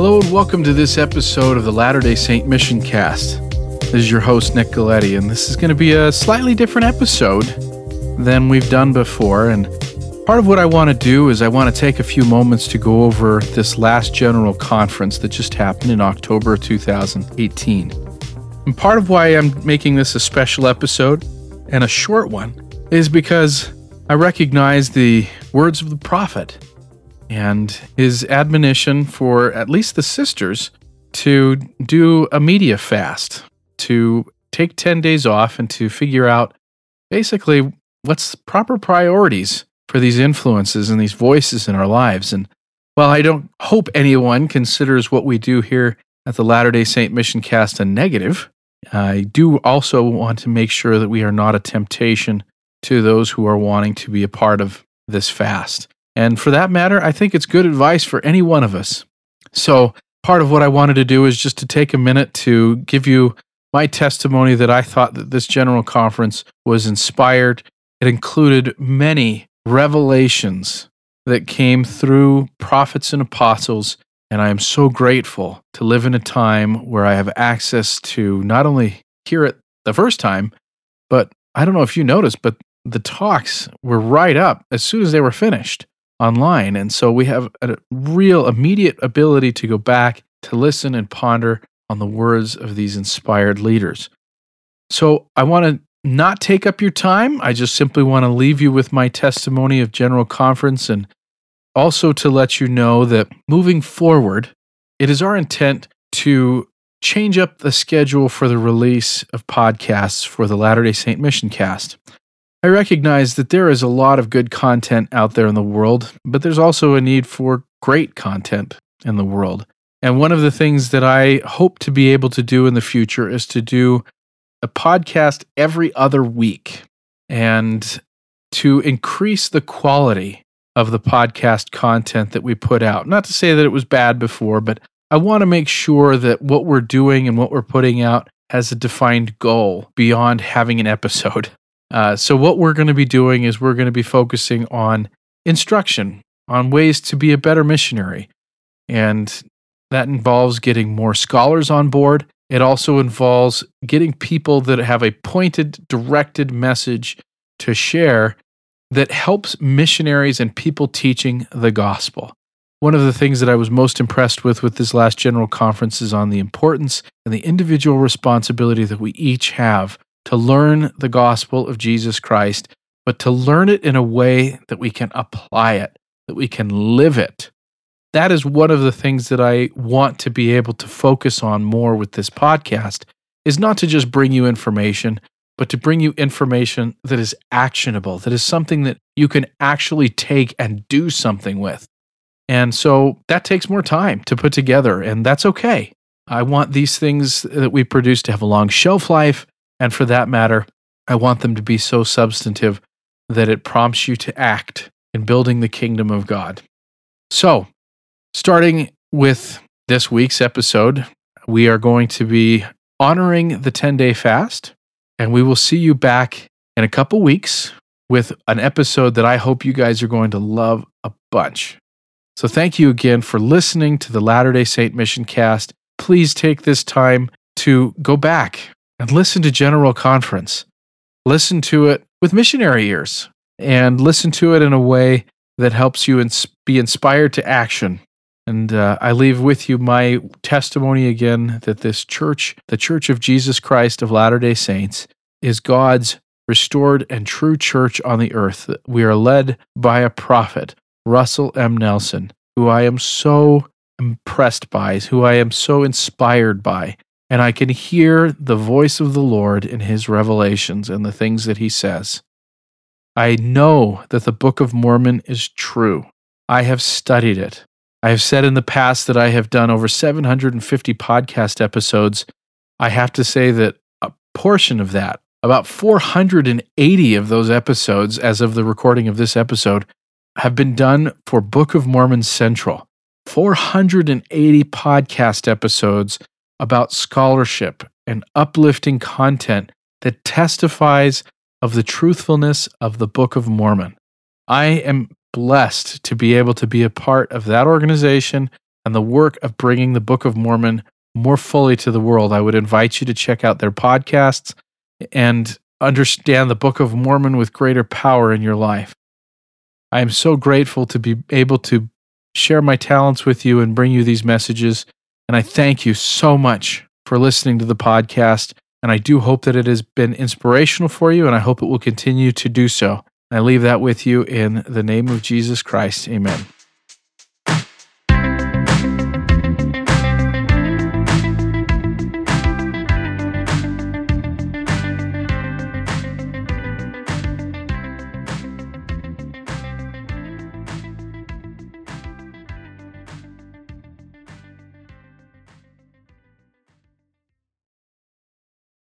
Hello and welcome to this episode of the Latter day Saint Mission Cast. This is your host, Nick Galieti, and this is going to be a slightly different episode than we've done before. And part of what I want to do is I want to take a few moments to go over this last general conference that just happened in October 2018. And part of why I'm making this a special episode and a short one is because I recognize the words of the prophet and his admonition for at least the sisters to do a media fast, to take 10 days off and to figure out basically what's proper priorities for these influences and these voices in our lives. And while I don't hope anyone considers what we do here at the Latter day Saint Mission Cast a negative, I do also want to make sure that we are not a temptation to those who are wanting to be a part of this fast. And for that matter, I think it's good advice for any one of us. So, part of what I wanted to do is just to take a minute to give you my testimony that I thought that this general conference was inspired. It included many revelations that came through prophets and apostles. And I am so grateful to live in a time where I have access to not only hear it the first time, but I don't know if you noticed, but the talks were right up as soon as they were finished online. And so we have a real immediate ability to go back to listen and ponder on the words of these inspired leaders. So I want to not take up your time. I just simply want to leave you with my testimony of General Conference and also to let you know that moving forward, it is our intent to change up the schedule for the release of podcasts for the Latter day Saint Mission Cast. I recognize that there is a lot of good content out there in the world, but there's also a need for great content in the world. And one of the things that I hope to be able to do in the future is to do a podcast every other week and to increase the quality of the podcast content that we put out. Not to say that it was bad before, but I want to make sure that what we're doing and what we're putting out has a defined goal beyond having an episode. Uh, so, what we're going to be doing is we're going to be focusing on instruction, on ways to be a better missionary. And that involves getting more scholars on board. It also involves getting people that have a pointed, directed message to share that helps missionaries and people teaching the gospel. One of the things that I was most impressed with with this last general conference is on the importance and the individual responsibility that we each have to learn the gospel of Jesus Christ, but to learn it in a way that we can apply it, that we can live it. That is one of the things that I want to be able to focus on more with this podcast is not to just bring you information, but to bring you information that is actionable, that is something that you can actually take and do something with. And so that takes more time to put together, and that's okay. I want these things that we produce to have a long shelf life and for that matter, I want them to be so substantive that it prompts you to act in building the kingdom of God. So, starting with this week's episode, we are going to be honoring the 10 day fast, and we will see you back in a couple weeks with an episode that I hope you guys are going to love a bunch. So, thank you again for listening to the Latter day Saint Mission Cast. Please take this time to go back and listen to General Conference. Listen to it with missionary ears and listen to it in a way that helps you ins- be inspired to action. And uh, I leave with you my testimony again that this church, the Church of Jesus Christ of Latter day Saints, is God's restored and true church on the earth. We are led by a prophet, Russell M. Nelson, who I am so impressed by, who I am so inspired by and I can hear the voice of the Lord in his revelations and the things that he says. I know that the Book of Mormon is true. I have studied it. I have said in the past that I have done over 750 podcast episodes. I have to say that a portion of that, about 480 of those episodes, as of the recording of this episode, have been done for Book of Mormon Central. 480 podcast episodes about scholarship and uplifting content that testifies of the truthfulness of the Book of Mormon. I am blessed to be able to be a part of that organization and the work of bringing the Book of Mormon more fully to the world. I would invite you to check out their podcasts and understand the Book of Mormon with greater power in your life. I am so grateful to be able to share my talents with you and bring you these messages. And I thank you so much for listening to the podcast. And I do hope that it has been inspirational for you, and I hope it will continue to do so. I leave that with you in the name of Jesus Christ. Amen.